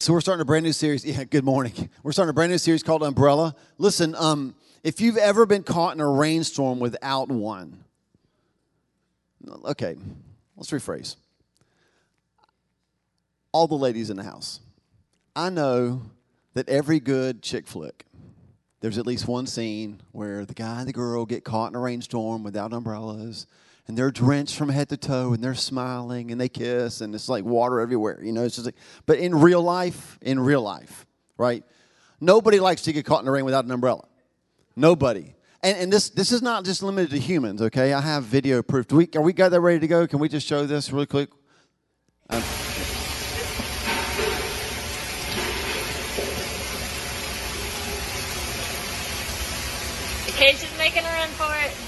So we're starting a brand new series. Yeah, good morning. We're starting a brand new series called Umbrella. Listen, um, if you've ever been caught in a rainstorm without one, okay, let's rephrase. All the ladies in the house, I know that every good chick flick, there's at least one scene where the guy and the girl get caught in a rainstorm without umbrellas and they're drenched from head to toe and they're smiling and they kiss and it's like water everywhere you know? It's just like but in real life in real life right? Nobody likes to get caught in the rain without an umbrella. Nobody. And, and this this is not just limited to humans okay? I have video proof. Do we, are we got that ready to go? Can we just show this really quick? Um, Occasion's making a run for it.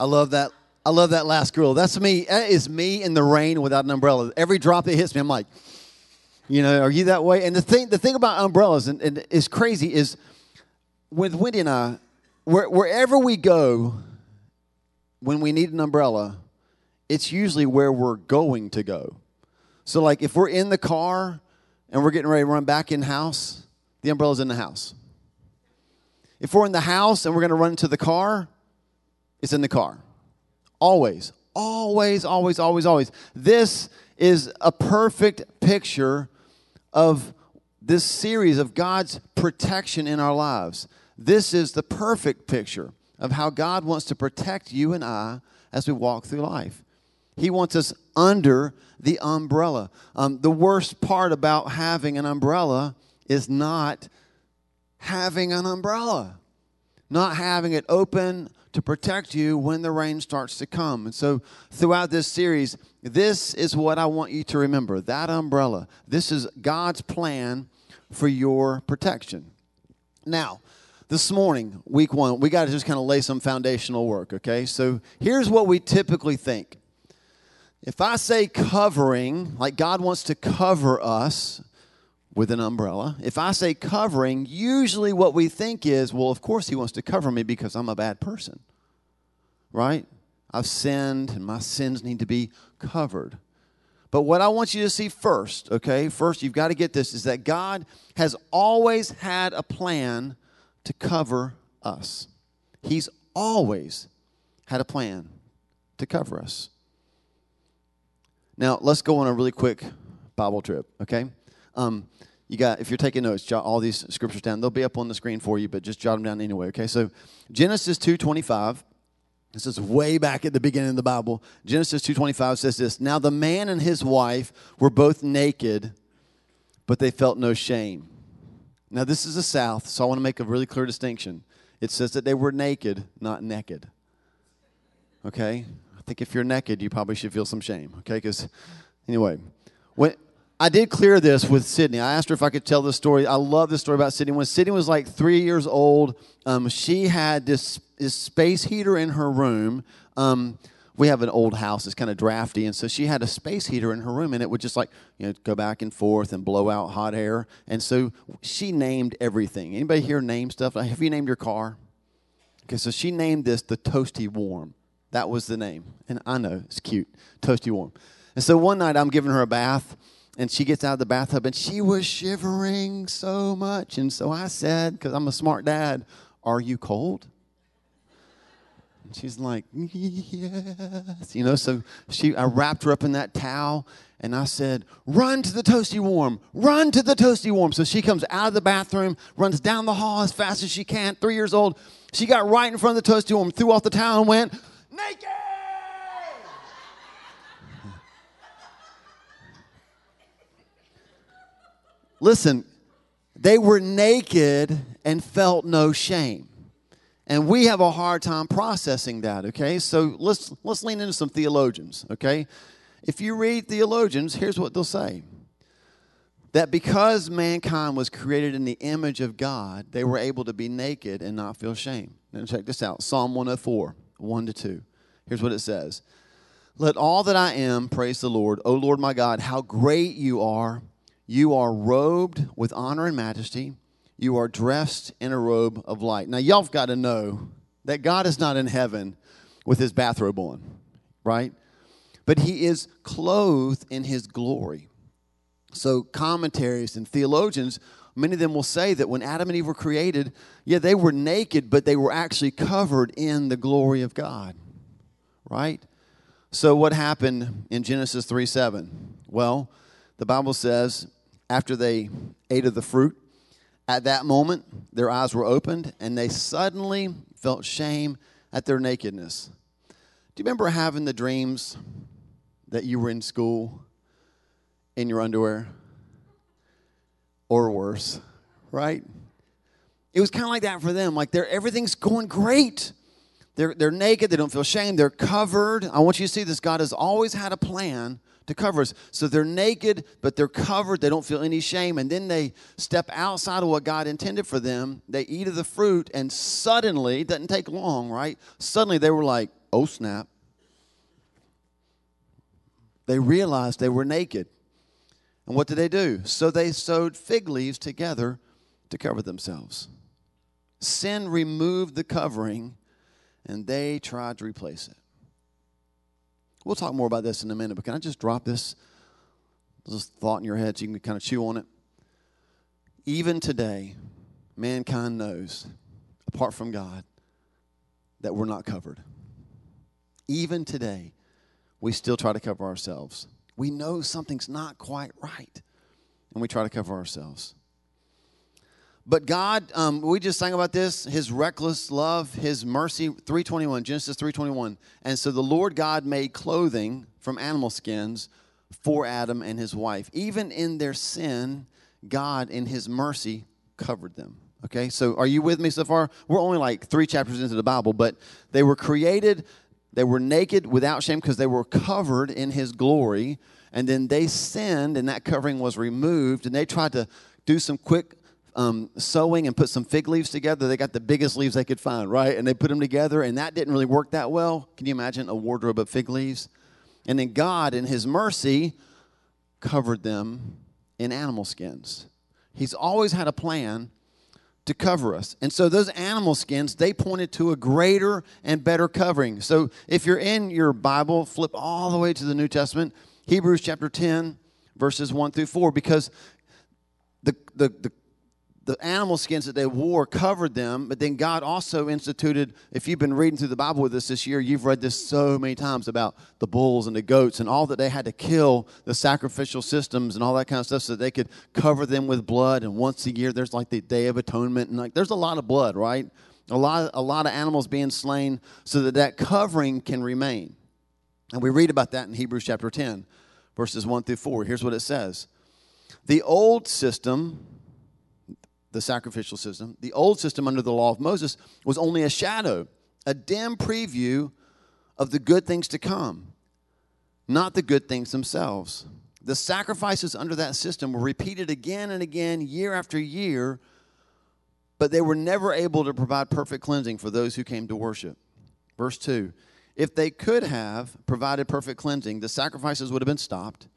I love that. I love that last girl. That's me. That is me in the rain without an umbrella. Every drop that hits me, I'm like, you know, are you that way? And the thing, the thing about umbrellas, and, and is crazy, is with Wendy and I, where, wherever we go, when we need an umbrella, it's usually where we're going to go. So, like, if we're in the car and we're getting ready to run back in house, the umbrella's in the house. If we're in the house and we're going to run into the car, it's in the car. Always, always, always, always, always. This is a perfect picture of this series of God's protection in our lives. This is the perfect picture of how God wants to protect you and I as we walk through life. He wants us under the umbrella. Um, the worst part about having an umbrella is not having an umbrella, not having it open to protect you when the rain starts to come. And so, throughout this series, this is what I want you to remember that umbrella. This is God's plan for your protection. Now, this morning, week one, we got to just kind of lay some foundational work, okay? So, here's what we typically think. If I say covering, like God wants to cover us, with an umbrella. If I say covering, usually what we think is, well, of course he wants to cover me because I'm a bad person. Right? I've sinned and my sins need to be covered. But what I want you to see first, okay, first you've got to get this, is that God has always had a plan to cover us. He's always had a plan to cover us. Now, let's go on a really quick Bible trip, okay? Um, you got if you're taking notes, jot all these scriptures down. They'll be up on the screen for you, but just jot them down anyway. Okay, so Genesis two twenty five. This is way back at the beginning of the Bible. Genesis 2:25 says this, "Now the man and his wife were both naked, but they felt no shame." Now this is the South, so I want to make a really clear distinction. It says that they were naked, not naked. Okay? I think if you're naked, you probably should feel some shame, okay? Cuz anyway, when I did clear this with Sydney. I asked her if I could tell this story. I love this story about Sydney. When Sydney was like three years old, um, she had this, this, space heater in her room. Um, we have an old house it's kind of drafty and so she had a space heater in her room and it would just like you know go back and forth and blow out hot air and so she named everything anybody here name stuff have you named your car okay so she named this the toasty warm that was the name and i know it's cute toasty warm and so one night i'm giving her a bath and she gets out of the bathtub and she was shivering so much. And so I said, because I'm a smart dad, Are you cold? And she's like, Yes. You know, so she I wrapped her up in that towel and I said, Run to the toasty warm, run to the toasty warm. So she comes out of the bathroom, runs down the hall as fast as she can, three years old. She got right in front of the toasty warm, threw off the towel, and went, Naked! Listen, they were naked and felt no shame. And we have a hard time processing that, okay? So let's let's lean into some theologians, okay? If you read theologians, here's what they'll say. That because mankind was created in the image of God, they were able to be naked and not feel shame. Now check this out. Psalm 104, 1 to 2. Here's what it says. Let all that I am praise the Lord. O Lord my God, how great you are. You are robed with honor and majesty. You are dressed in a robe of light. Now, y'all have got to know that God is not in heaven with his bathrobe on, right? But he is clothed in his glory. So, commentaries and theologians, many of them will say that when Adam and Eve were created, yeah, they were naked, but they were actually covered in the glory of God, right? So, what happened in Genesis 3 7? Well, the Bible says after they ate of the fruit, at that moment, their eyes were opened and they suddenly felt shame at their nakedness. Do you remember having the dreams that you were in school in your underwear? Or worse, right? It was kind of like that for them. Like they're everything's going great. They're, they're naked, they don't feel shame, they're covered. I want you to see this. God has always had a plan to cover us. So they're naked, but they're covered. They don't feel any shame. And then they step outside of what God intended for them. They eat of the fruit, and suddenly, it doesn't take long, right? Suddenly they were like, oh, snap. They realized they were naked. And what did they do? So they sewed fig leaves together to cover themselves. Sin removed the covering, and they tried to replace it. We'll talk more about this in a minute, but can I just drop this, this thought in your head so you can kind of chew on it? Even today, mankind knows, apart from God, that we're not covered. Even today, we still try to cover ourselves. We know something's not quite right, and we try to cover ourselves. But God, um, we just sang about this, his reckless love, his mercy, 321, Genesis 321. And so the Lord God made clothing from animal skins for Adam and his wife. Even in their sin, God in his mercy covered them. Okay, so are you with me so far? We're only like three chapters into the Bible, but they were created, they were naked without shame because they were covered in his glory. And then they sinned, and that covering was removed, and they tried to do some quick um, sewing and put some fig leaves together. They got the biggest leaves they could find, right? And they put them together, and that didn't really work that well. Can you imagine a wardrobe of fig leaves? And then God, in His mercy, covered them in animal skins. He's always had a plan to cover us. And so those animal skins, they pointed to a greater and better covering. So if you're in your Bible, flip all the way to the New Testament, Hebrews chapter 10, verses 1 through 4, because the, the, the the animal skins that they wore covered them, but then God also instituted, if you've been reading through the Bible with us this year, you've read this so many times about the bulls and the goats and all that they had to kill, the sacrificial systems and all that kind of stuff so that they could cover them with blood. And once a year, there's like the Day of Atonement, and like there's a lot of blood, right? A lot, a lot of animals being slain so that that covering can remain. And we read about that in Hebrews chapter 10, verses 1 through 4. Here's what it says The old system, the sacrificial system, the old system under the law of Moses was only a shadow, a dim preview of the good things to come, not the good things themselves. The sacrifices under that system were repeated again and again, year after year, but they were never able to provide perfect cleansing for those who came to worship. Verse 2 If they could have provided perfect cleansing, the sacrifices would have been stopped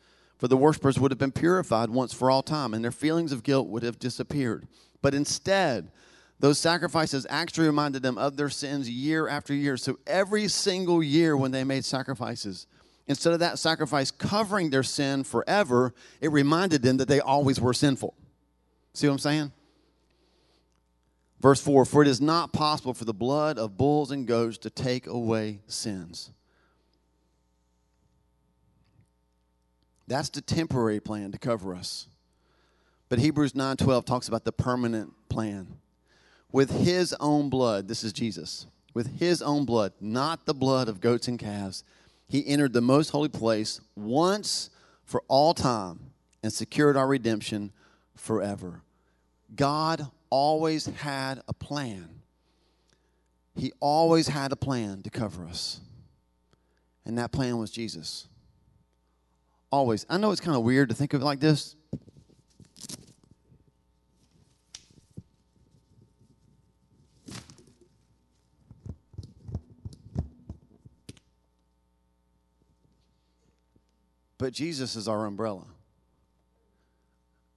for the worshippers would have been purified once for all time, and their feelings of guilt would have disappeared. But instead, those sacrifices actually reminded them of their sins year after year. So every single year when they made sacrifices, instead of that sacrifice covering their sin forever, it reminded them that they always were sinful. See what I'm saying? Verse 4 For it is not possible for the blood of bulls and goats to take away sins. That's the temporary plan to cover us. But Hebrews 9:12 talks about the permanent plan. With his own blood, this is Jesus. With his own blood, not the blood of goats and calves, he entered the most holy place once for all time and secured our redemption forever. God always had a plan. He always had a plan to cover us. And that plan was Jesus. Always. I know it's kind of weird to think of it like this. but Jesus is our umbrella.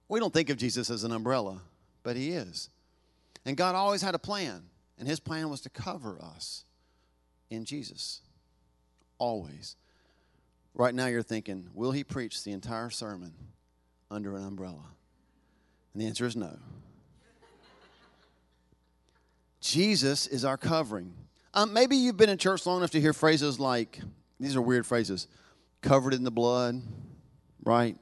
We don't think of Jesus as an umbrella, but he is. And God always had a plan, and his plan was to cover us in Jesus. Always. Right now, you're thinking, will he preach the entire sermon under an umbrella? And the answer is no. Jesus is our covering. Um, maybe you've been in church long enough to hear phrases like these are weird phrases covered in the blood, right?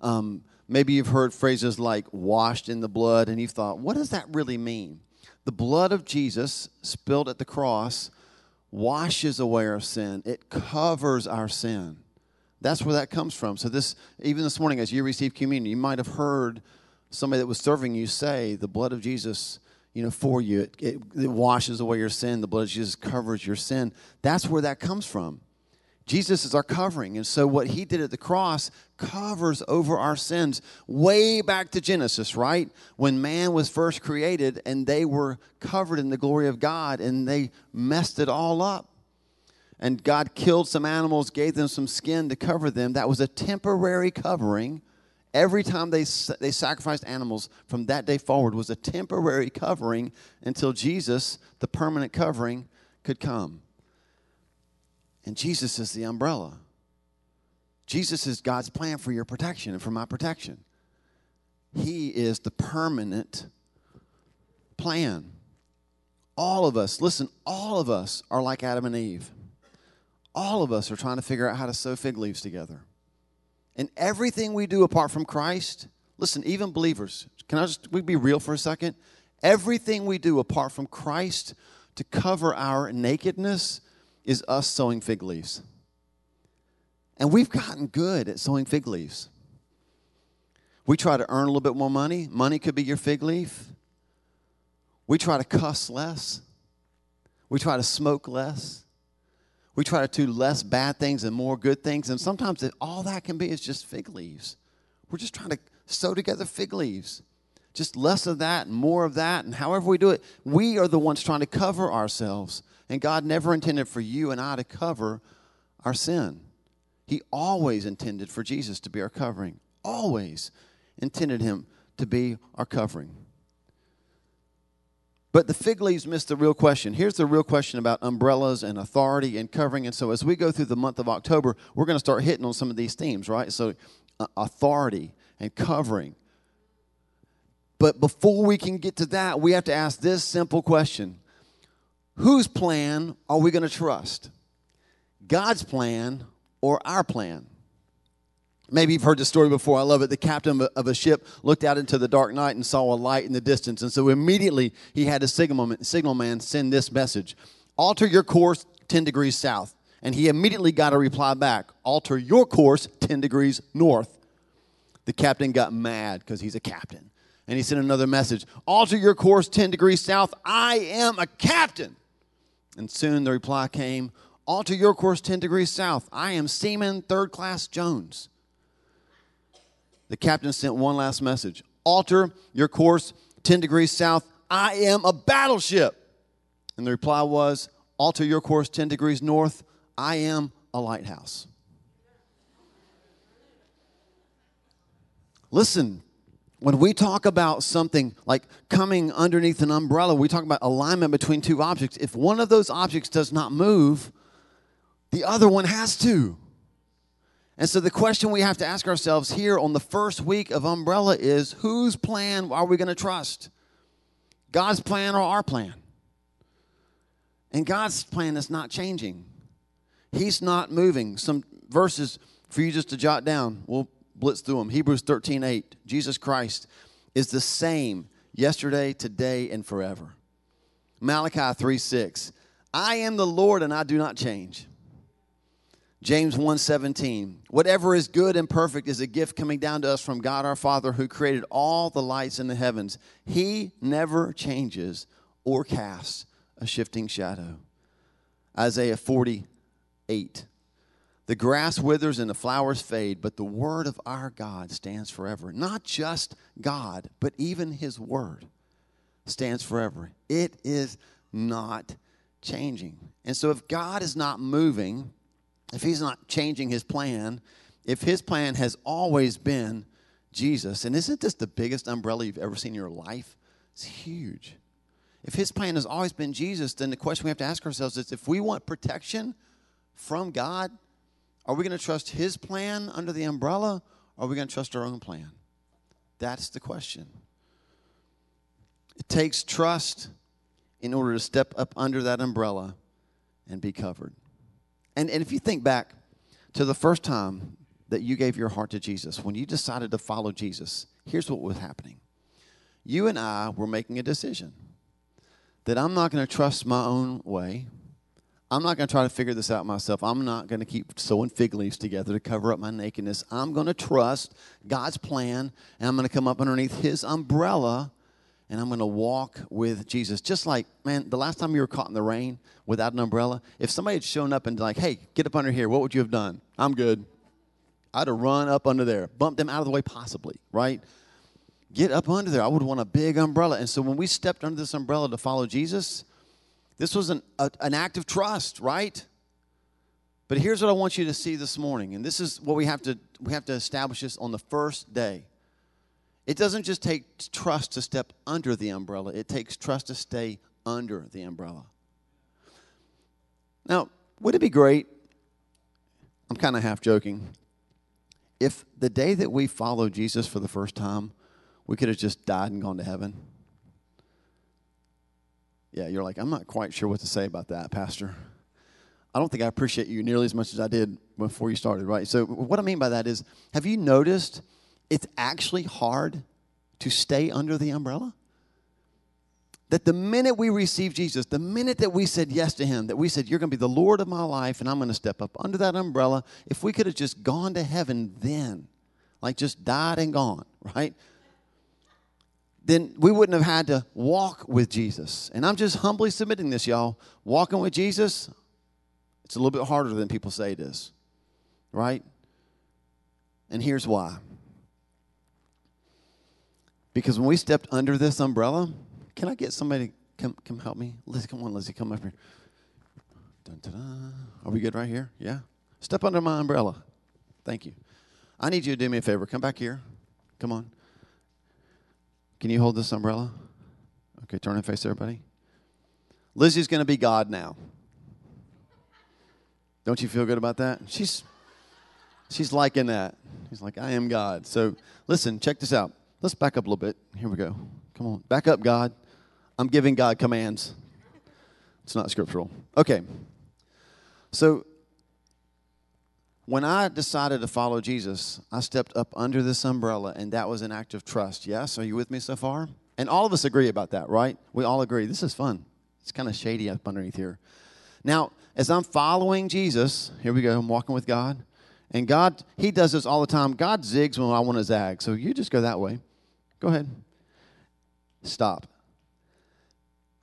Um, maybe you've heard phrases like washed in the blood, and you've thought, what does that really mean? The blood of Jesus spilled at the cross washes away our sin, it covers our sin. That's where that comes from. So, this, even this morning, as you receive communion, you might have heard somebody that was serving you say, The blood of Jesus you know, for you. It, it, it, washes away your sin. The blood of Jesus covers your sin. That's where that comes from. Jesus is our covering. And so, what he did at the cross covers over our sins way back to Genesis, right? When man was first created and they were covered in the glory of God and they messed it all up. And God killed some animals, gave them some skin to cover them. That was a temporary covering Every time they, they sacrificed animals from that day forward was a temporary covering until Jesus, the permanent covering, could come. And Jesus is the umbrella. Jesus is God's plan for your protection and for my protection. He is the permanent plan. All of us, listen, all of us are like Adam and Eve. All of us are trying to figure out how to sew fig leaves together. And everything we do apart from Christ, listen, even believers, can I just we be real for a second? Everything we do apart from Christ to cover our nakedness is us sewing fig leaves. And we've gotten good at sewing fig leaves. We try to earn a little bit more money. Money could be your fig leaf. We try to cuss less. We try to smoke less. We try to do less bad things and more good things. And sometimes all that can be is just fig leaves. We're just trying to sew together fig leaves. Just less of that and more of that. And however we do it, we are the ones trying to cover ourselves. And God never intended for you and I to cover our sin. He always intended for Jesus to be our covering, always intended him to be our covering. But the fig leaves miss the real question. Here's the real question about umbrellas and authority and covering. And so, as we go through the month of October, we're going to start hitting on some of these themes, right? So, uh, authority and covering. But before we can get to that, we have to ask this simple question Whose plan are we going to trust? God's plan or our plan? Maybe you've heard the story before. I love it. The captain of a ship looked out into the dark night and saw a light in the distance. And so immediately he had a signal, signal man send this message Alter your course 10 degrees south. And he immediately got a reply back Alter your course 10 degrees north. The captain got mad because he's a captain. And he sent another message Alter your course 10 degrees south. I am a captain. And soon the reply came Alter your course 10 degrees south. I am Seaman Third Class Jones the captain sent one last message Alter your course 10 degrees south. I am a battleship. And the reply was Alter your course 10 degrees north. I am a lighthouse. Listen, when we talk about something like coming underneath an umbrella, we talk about alignment between two objects. If one of those objects does not move, the other one has to. And so the question we have to ask ourselves here on the first week of Umbrella is whose plan are we going to trust? God's plan or our plan? And God's plan is not changing. He's not moving. Some verses for you just to jot down. We'll blitz through them. Hebrews 13 8. Jesus Christ is the same yesterday, today, and forever. Malachi 3 6. I am the Lord and I do not change. James 1:17 Whatever is good and perfect is a gift coming down to us from God our Father who created all the lights in the heavens. He never changes or casts a shifting shadow. Isaiah 48 The grass withers and the flowers fade, but the word of our God stands forever. Not just God, but even his word stands forever. It is not changing. And so if God is not moving, if he's not changing his plan, if his plan has always been Jesus, and isn't this the biggest umbrella you've ever seen in your life? It's huge. If his plan has always been Jesus, then the question we have to ask ourselves is if we want protection from God, are we going to trust his plan under the umbrella or are we going to trust our own plan? That's the question. It takes trust in order to step up under that umbrella and be covered. And, and if you think back to the first time that you gave your heart to Jesus, when you decided to follow Jesus, here's what was happening. You and I were making a decision that I'm not going to trust my own way. I'm not going to try to figure this out myself. I'm not going to keep sewing fig leaves together to cover up my nakedness. I'm going to trust God's plan, and I'm going to come up underneath His umbrella, and I'm going to walk with Jesus. Just like, man, the last time you were caught in the rain without an umbrella, if somebody had shown up and like, hey, get up under here, what would you have done? I'm good. I'd have run up under there, bumped them out of the way, possibly, right? Get up under there. I would want a big umbrella. And so when we stepped under this umbrella to follow Jesus, this was an, a, an act of trust, right? But here's what I want you to see this morning, and this is what we have to we have to establish this on the first day. It doesn't just take trust to step under the umbrella, it takes trust to stay under the umbrella. Now, would it be great? I'm kind of half joking. If the day that we follow Jesus for the first time, we could have just died and gone to heaven. Yeah, you're like, I'm not quite sure what to say about that, Pastor. I don't think I appreciate you nearly as much as I did before you started, right? So, what I mean by that is, have you noticed it's actually hard to stay under the umbrella? That the minute we received Jesus, the minute that we said yes to Him, that we said, You're going to be the Lord of my life, and I'm going to step up under that umbrella, if we could have just gone to heaven then, like just died and gone, right? Then we wouldn't have had to walk with Jesus. And I'm just humbly submitting this, y'all. Walking with Jesus, it's a little bit harder than people say it is, right? And here's why. Because when we stepped under this umbrella, can I get somebody come, come help me? Lizzie, come on, Lizzie, come up here. Dun, dun, dun. Are we good right here? Yeah? Step under my umbrella. Thank you. I need you to do me a favor. Come back here. Come on. Can you hold this umbrella? Okay, turn and face everybody. Lizzie's going to be God now. Don't you feel good about that? She's she's liking that. She's like, I am God. So listen, check this out. Let's back up a little bit. Here we go. Come on. Back up, God. I'm giving God commands. It's not scriptural. Okay. So when I decided to follow Jesus, I stepped up under this umbrella, and that was an act of trust. Yes? Are you with me so far? And all of us agree about that, right? We all agree. This is fun. It's kind of shady up underneath here. Now, as I'm following Jesus, here we go, I'm walking with God. And God, He does this all the time. God zigs when I want to zag. So you just go that way. Go ahead. Stop.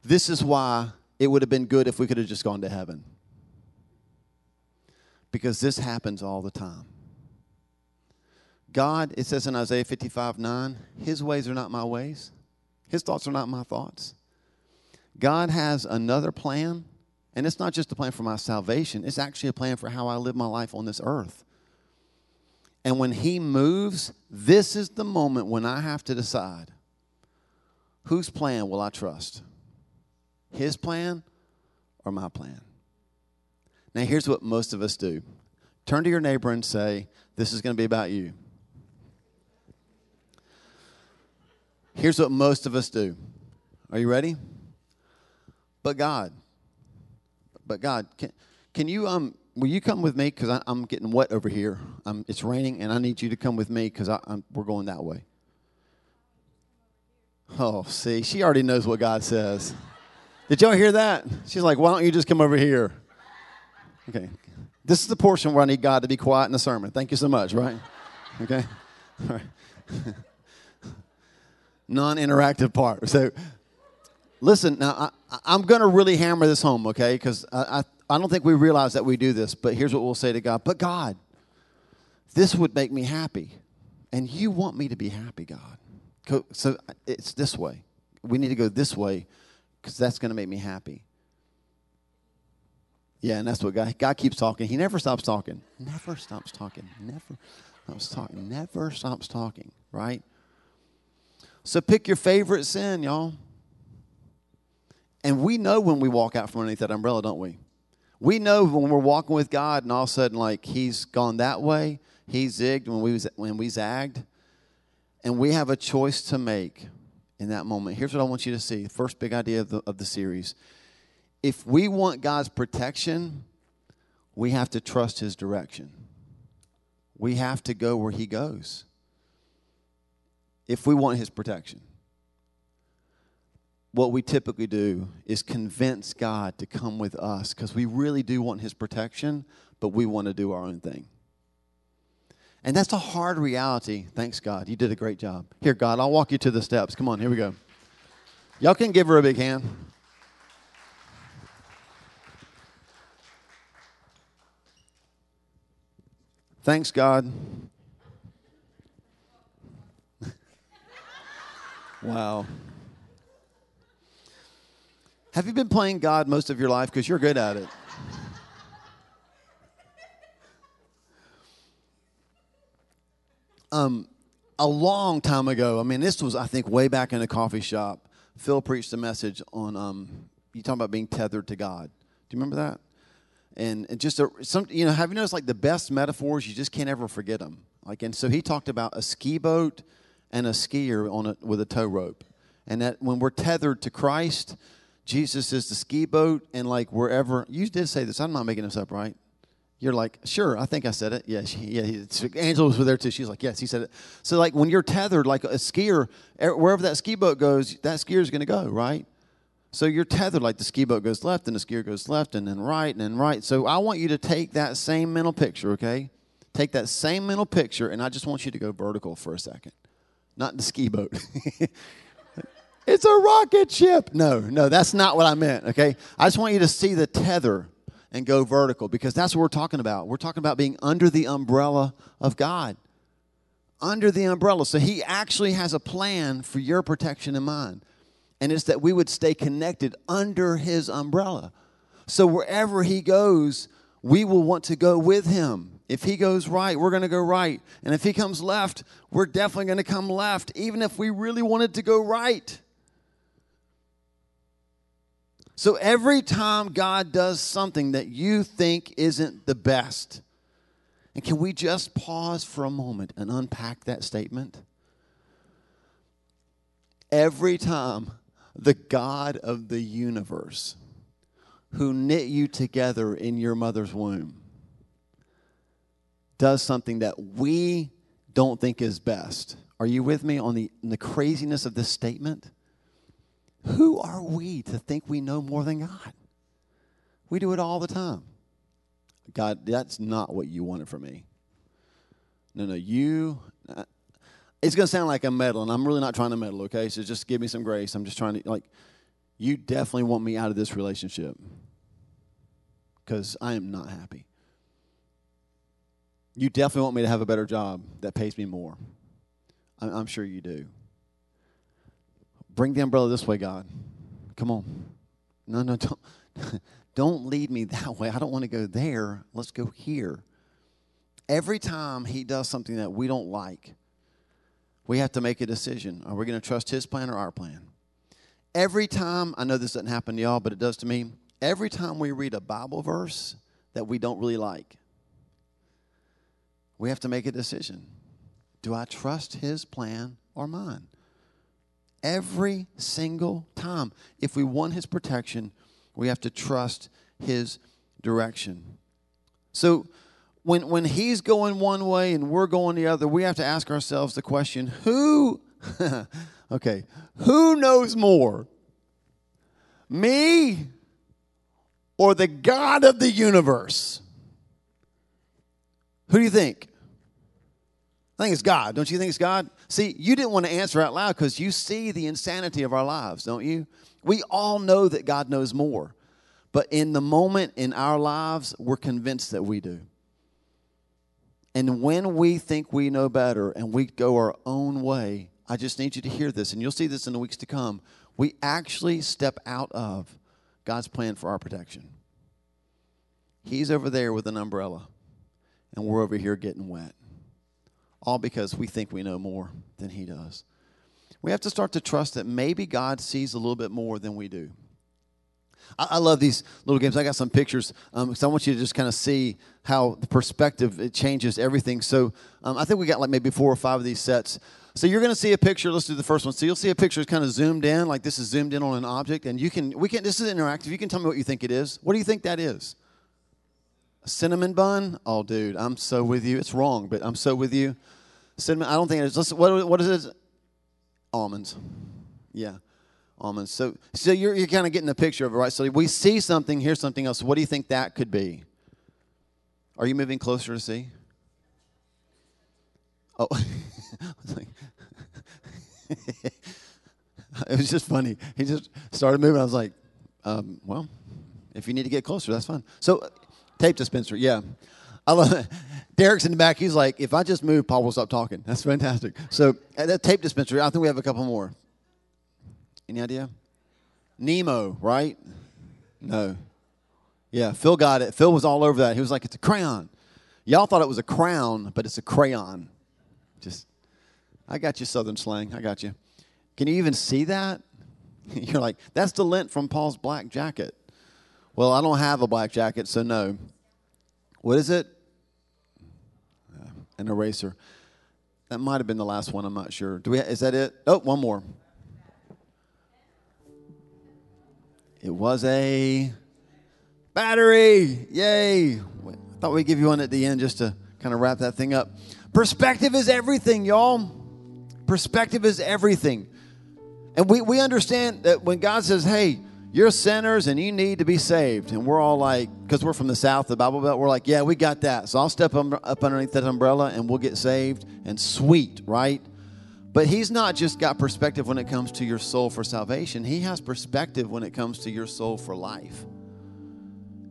This is why it would have been good if we could have just gone to heaven because this happens all the time. God, it says in Isaiah 55 9, His ways are not my ways, His thoughts are not my thoughts. God has another plan, and it's not just a plan for my salvation, it's actually a plan for how I live my life on this earth. And when He moves, this is the moment when I have to decide whose plan will I trust? His plan or my plan? Now, here's what most of us do turn to your neighbor and say, This is going to be about you. Here's what most of us do. Are you ready? But God, but God, can, can you um will you come with me because I'm getting wet over here. Um, it's raining and I need you to come with me because we're going that way. Oh, see, she already knows what God says. Did y'all hear that? She's like, why don't you just come over here? Okay. This is the portion where I need God to be quiet in the sermon. Thank you so much, right? Okay? All right. Non interactive part. So, listen, now I, am going to really hammer this home, okay? Because I, I, I don't think we realize that we do this, but here's what we'll say to God. But God, this would make me happy. And you want me to be happy, God. So it's this way. We need to go this way because that's going to make me happy. Yeah, and that's what God, God keeps talking. He never stops talking. Never stops talking. Never stops talking. Never stops talking, right? So pick your favorite sin, y'all. And we know when we walk out from underneath that umbrella, don't we? We know when we're walking with God and all of a sudden, like, He's gone that way, He zigged when we, was, when we zagged. And we have a choice to make in that moment. Here's what I want you to see. First big idea of the, of the series. If we want God's protection, we have to trust His direction. We have to go where He goes if we want His protection. What we typically do is convince God to come with us because we really do want His protection, but we want to do our own thing. And that's a hard reality. Thanks, God. You did a great job. Here, God, I'll walk you to the steps. Come on, here we go. Y'all can give her a big hand. Thanks, God. wow. Have you been playing God most of your life? Because you're good at it. um, a long time ago, I mean, this was, I think, way back in a coffee shop. Phil preached a message on, um, you talking about being tethered to God. Do you remember that? And, just a, some, you know, have you noticed like the best metaphors, you just can't ever forget them. Like, and so he talked about a ski boat and a skier on a, with a tow rope. And that when we're tethered to Christ, Jesus is the ski boat, and like wherever, you did say this, I'm not making this up, right? You're like, sure, I think I said it. Yeah, yeah. Angela was there too. She's like, yes, he said it. So like when you're tethered, like a skier, er, wherever that ski boat goes, that skier is going to go, right? So you're tethered like the ski boat goes left and the skier goes left and then right and then right. So I want you to take that same mental picture, okay? Take that same mental picture, and I just want you to go vertical for a second. Not the ski boat. it's a rocket ship. No, no, that's not what I meant, okay? I just want you to see the tether and go vertical because that's what we're talking about. We're talking about being under the umbrella of God. Under the umbrella. So He actually has a plan for your protection and mine. And it's that we would stay connected under His umbrella. So wherever He goes, we will want to go with Him. If He goes right, we're going to go right. And if He comes left, we're definitely going to come left, even if we really wanted to go right. So every time God does something that you think isn't the best, and can we just pause for a moment and unpack that statement? Every time the God of the universe who knit you together in your mother's womb does something that we don't think is best. Are you with me on the, the craziness of this statement? Who are we to think we know more than God? We do it all the time. God, that's not what you wanted from me. No, no, you. It's going to sound like I'm meddling. I'm really not trying to meddle, okay? So just give me some grace. I'm just trying to, like, you definitely want me out of this relationship because I am not happy. You definitely want me to have a better job that pays me more. I'm sure you do. Bring the umbrella this way, God. Come on. No, no, don't. don't lead me that way. I don't want to go there. Let's go here. Every time he does something that we don't like, we have to make a decision. Are we going to trust his plan or our plan? Every time, I know this doesn't happen to y'all, but it does to me. Every time we read a Bible verse that we don't really like, we have to make a decision. Do I trust his plan or mine? every single time. If we want His protection, we have to trust His direction. So, when, when He's going one way and we're going the other, we have to ask ourselves the question who, okay, who knows more? Me or the God of the universe? Who do you think? I think it's God. Don't you think it's God? See, you didn't want to answer out loud because you see the insanity of our lives, don't you? We all know that God knows more. But in the moment in our lives, we're convinced that we do. And when we think we know better and we go our own way, I just need you to hear this, and you'll see this in the weeks to come. We actually step out of God's plan for our protection. He's over there with an umbrella, and we're over here getting wet. All because we think we know more than He does. We have to start to trust that maybe God sees a little bit more than we do. I, I love these little games. I got some pictures because um, I want you to just kind of see how the perspective it changes everything. So um, I think we got like maybe four or five of these sets. So you're going to see a picture. Let's do the first one. So you'll see a picture is kind of zoomed in, like this is zoomed in on an object, and you can we can. This is interactive. You can tell me what you think it is. What do you think that is? A cinnamon bun? Oh, dude, I'm so with you. It's wrong, but I'm so with you. Cinnamon. I don't think it is. What what is it? Almonds. Yeah almonds. So, so you're, you're kind of getting the picture of it, right? So we see something, here's something else. What do you think that could be? Are you moving closer to see? Oh, it was just funny. He just started moving. I was like, um, well, if you need to get closer, that's fine. So, tape dispenser, yeah. I love it. Derek's in the back. He's like, if I just move, Paul will stop talking. That's fantastic. So, that tape dispenser, I think we have a couple more. Any idea? Nemo, right? No. Yeah, Phil got it. Phil was all over that. He was like, it's a crayon. Y'all thought it was a crown, but it's a crayon. Just, I got you, Southern slang. I got you. Can you even see that? You're like, that's the lint from Paul's black jacket. Well, I don't have a black jacket, so no. What is it? Uh, an eraser. That might have been the last one. I'm not sure. Do we? Is that it? Oh, one more. It was a battery. Yay. I thought we'd give you one at the end just to kind of wrap that thing up. Perspective is everything, y'all. Perspective is everything. And we, we understand that when God says, hey, you're sinners and you need to be saved. And we're all like, because we're from the South, the Bible Belt, we're like, yeah, we got that. So I'll step um, up underneath that umbrella and we'll get saved. And sweet, right? But he's not just got perspective when it comes to your soul for salvation, he has perspective when it comes to your soul for life.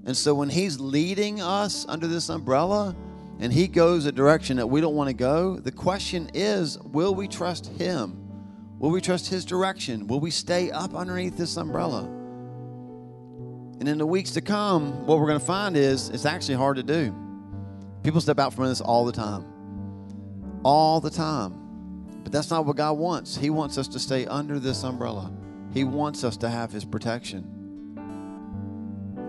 And so when he's leading us under this umbrella and he goes a direction that we don't want to go, the question is will we trust him? Will we trust his direction? Will we stay up underneath this umbrella? And in the weeks to come, what we're going to find is it's actually hard to do. People step out from this all the time. All the time. But that's not what God wants. He wants us to stay under this umbrella, He wants us to have His protection.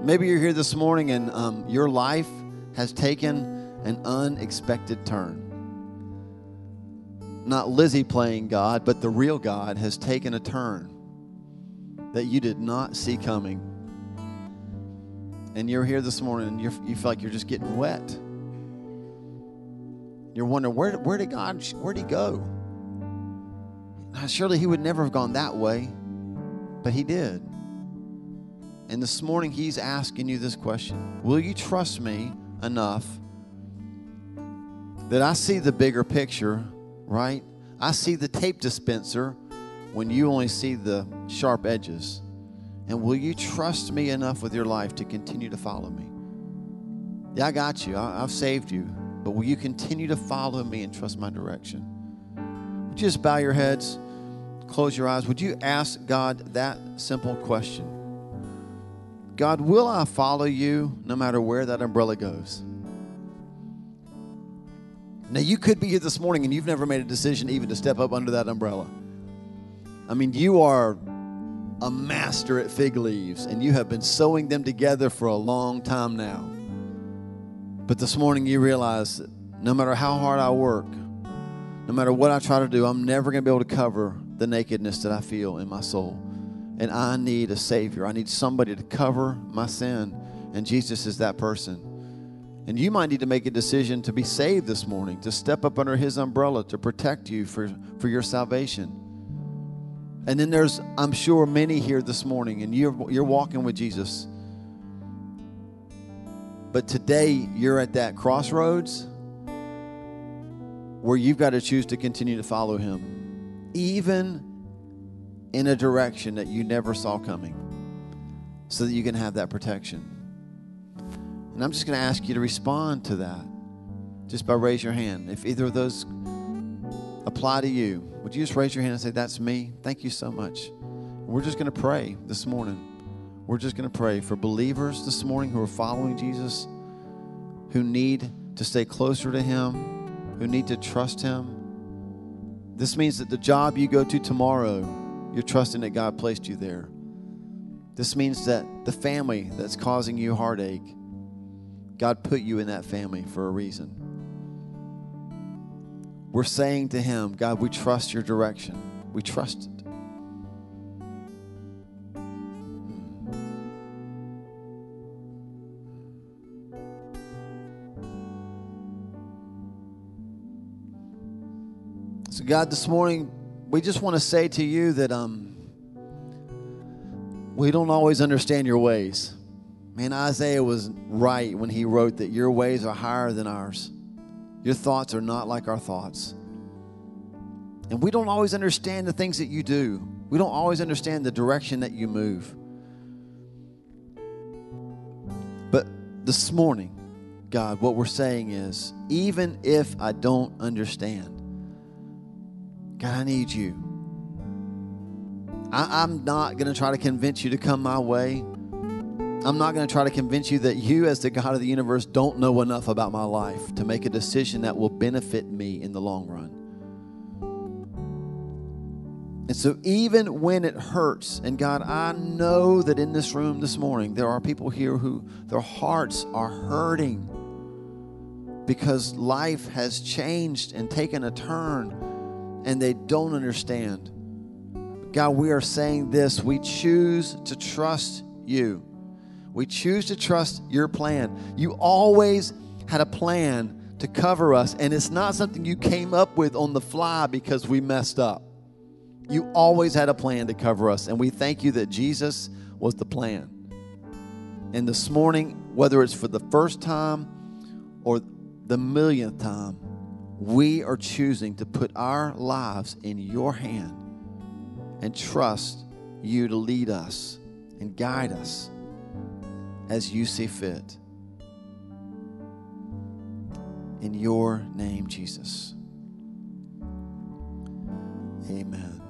Maybe you're here this morning and um, your life has taken an unexpected turn. Not Lizzie playing God, but the real God has taken a turn that you did not see coming. And you're here this morning and you feel like you're just getting wet. You're wondering, where, where did God, where did He go? Surely he would never have gone that way, but he did. And this morning, he's asking you this question Will you trust me enough that I see the bigger picture, right? I see the tape dispenser when you only see the sharp edges. And will you trust me enough with your life to continue to follow me? Yeah, I got you. I, have saved you. But will you continue to follow me and trust my direction? Would you just bow your heads? close your eyes, would you ask God that simple question? God, will I follow you no matter where that umbrella goes? Now, you could be here this morning and you've never made a decision even to step up under that umbrella. I mean, you are a master at fig leaves and you have been sewing them together for a long time now. But this morning you realize that no matter how hard I work, no matter what I try to do, I'm never going to be able to cover the nakedness that I feel in my soul. And I need a Savior. I need somebody to cover my sin. And Jesus is that person. And you might need to make a decision to be saved this morning, to step up under His umbrella to protect you for, for your salvation. And then there's, I'm sure, many here this morning, and you're, you're walking with Jesus. But today, you're at that crossroads where you've got to choose to continue to follow Him even in a direction that you never saw coming, so that you can have that protection. And I'm just going to ask you to respond to that just by raise your hand. If either of those apply to you, would you just raise your hand and say, That's me? Thank you so much. We're just going to pray this morning. We're just going to pray for believers this morning who are following Jesus who need to stay closer to Him, who need to trust Him. This means that the job you go to tomorrow, you're trusting that God placed you there. This means that the family that's causing you heartache, God put you in that family for a reason. We're saying to Him, God, we trust your direction. We trust it. So, God, this morning, we just want to say to you that um, we don't always understand your ways. Man, Isaiah was right when he wrote that your ways are higher than ours. Your thoughts are not like our thoughts. And we don't always understand the things that you do. We don't always understand the direction that you move. But this morning, God, what we're saying is even if I don't understand, God, I need you. I, am not going to try to convince you to come my way. I'm not going to try to convince you that you, as the God of the universe, don't know enough about my life to make a decision that will benefit me in the long run. And so, even when it hurts, and God, I know that in this room this morning, there are people here who their hearts are hurting because life has changed and taken a turn and they don't understand. God, we are saying this. We choose to trust you. We choose to trust your plan. You always had a plan to cover us, and it's not something you came up with on the fly because we messed up. You always had a plan to cover us, and we thank you that Jesus was the plan. And this morning, whether it's for the first time or the millionth time, we are choosing to put our lives in your hand and trust you to lead us and guide us as you see fit. In your name, Jesus. Amen.